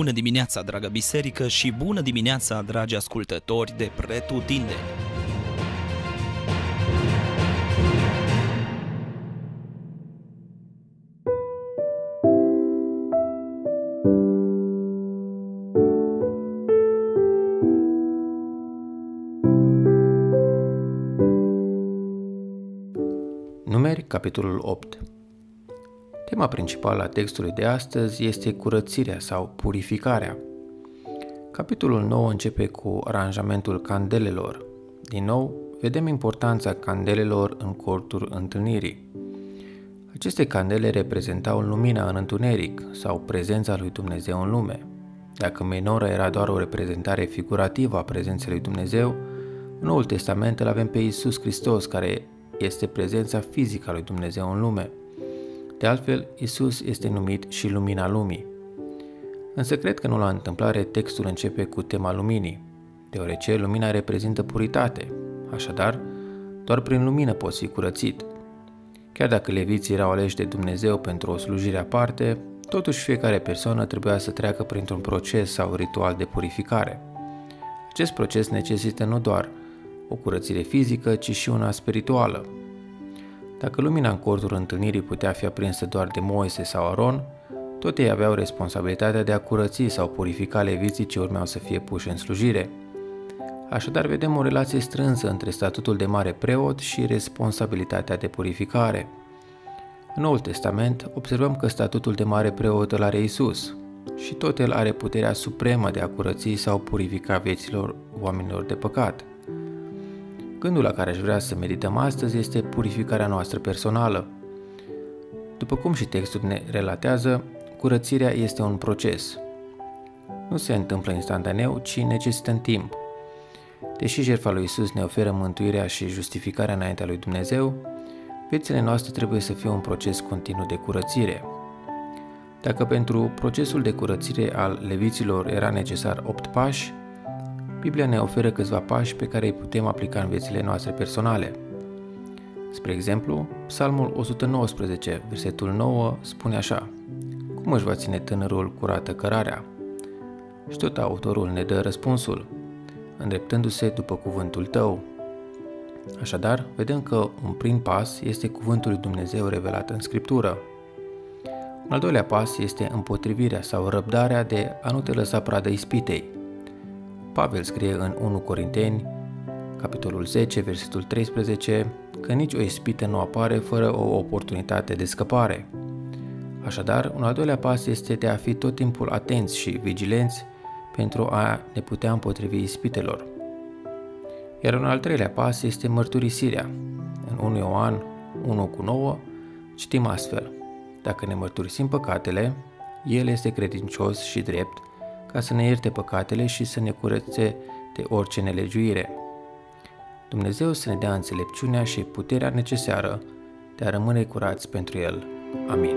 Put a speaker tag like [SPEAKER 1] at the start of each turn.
[SPEAKER 1] Bună dimineața, dragă biserică, și bună dimineața, dragi ascultători de Pretutindeni!
[SPEAKER 2] Numeri, capitolul 8 Tema principală a textului de astăzi este curățirea sau purificarea. Capitolul 9 începe cu aranjamentul candelelor. Din nou, vedem importanța candelelor în cortul întâlnirii. Aceste candele reprezentau lumina în întuneric sau prezența lui Dumnezeu în lume. Dacă menora era doar o reprezentare figurativă a prezenței lui Dumnezeu, în Noul Testament îl avem pe Isus Hristos, care este prezența fizică a lui Dumnezeu în lume – de altfel, Isus este numit și lumina lumii. Însă cred că nu la întâmplare textul începe cu tema luminii, deoarece lumina reprezintă puritate, așadar, doar prin lumină poți fi curățit. Chiar dacă leviții erau aleși de Dumnezeu pentru o slujire aparte, totuși fiecare persoană trebuia să treacă printr-un proces sau ritual de purificare. Acest proces necesită nu doar o curățire fizică, ci și una spirituală, dacă lumina în cortul întâlnirii putea fi aprinsă doar de Moise sau Aron, tot ei aveau responsabilitatea de a curăți sau purifica leviții ce urmeau să fie puși în slujire. Așadar, vedem o relație strânsă între statutul de mare preot și responsabilitatea de purificare. În Noul Testament observăm că statutul de mare preot îl are Isus și tot el are puterea supremă de a curăți sau purifica vieților oamenilor de păcat. Gândul la care aș vrea să medităm astăzi este purificarea noastră personală. După cum și textul ne relatează, curățirea este un proces. Nu se întâmplă instantaneu, ci necesită în timp. Deși jertfa lui Isus ne oferă mântuirea și justificarea înaintea lui Dumnezeu, viețile noastre trebuie să fie un proces continuu de curățire. Dacă pentru procesul de curățire al leviților era necesar 8 pași, Biblia ne oferă câțiva pași pe care îi putem aplica în viețile noastre personale. Spre exemplu, Psalmul 119, versetul 9, spune așa Cum își va ține tânărul curată cărarea? Și tot autorul ne dă răspunsul, îndreptându-se după cuvântul tău. Așadar, vedem că un prim pas este cuvântul lui Dumnezeu revelat în Scriptură. Un al doilea pas este împotrivirea sau răbdarea de a nu te lăsa pradă ispitei – Pavel scrie în 1 Corinteni, capitolul 10, versetul 13, că nici o ispită nu apare fără o oportunitate de scăpare. Așadar, un al doilea pas este de a fi tot timpul atenți și vigilenți pentru a ne putea împotrivi ispitelor. Iar un al treilea pas este mărturisirea. În 1 Ioan 1 cu 9 citim astfel, Dacă ne mărturisim păcatele, El este credincios și drept ca să ne ierte păcatele și să ne curățe de orice nelegiuire. Dumnezeu să ne dea înțelepciunea și puterea necesară de a rămâne curați pentru El. Amin.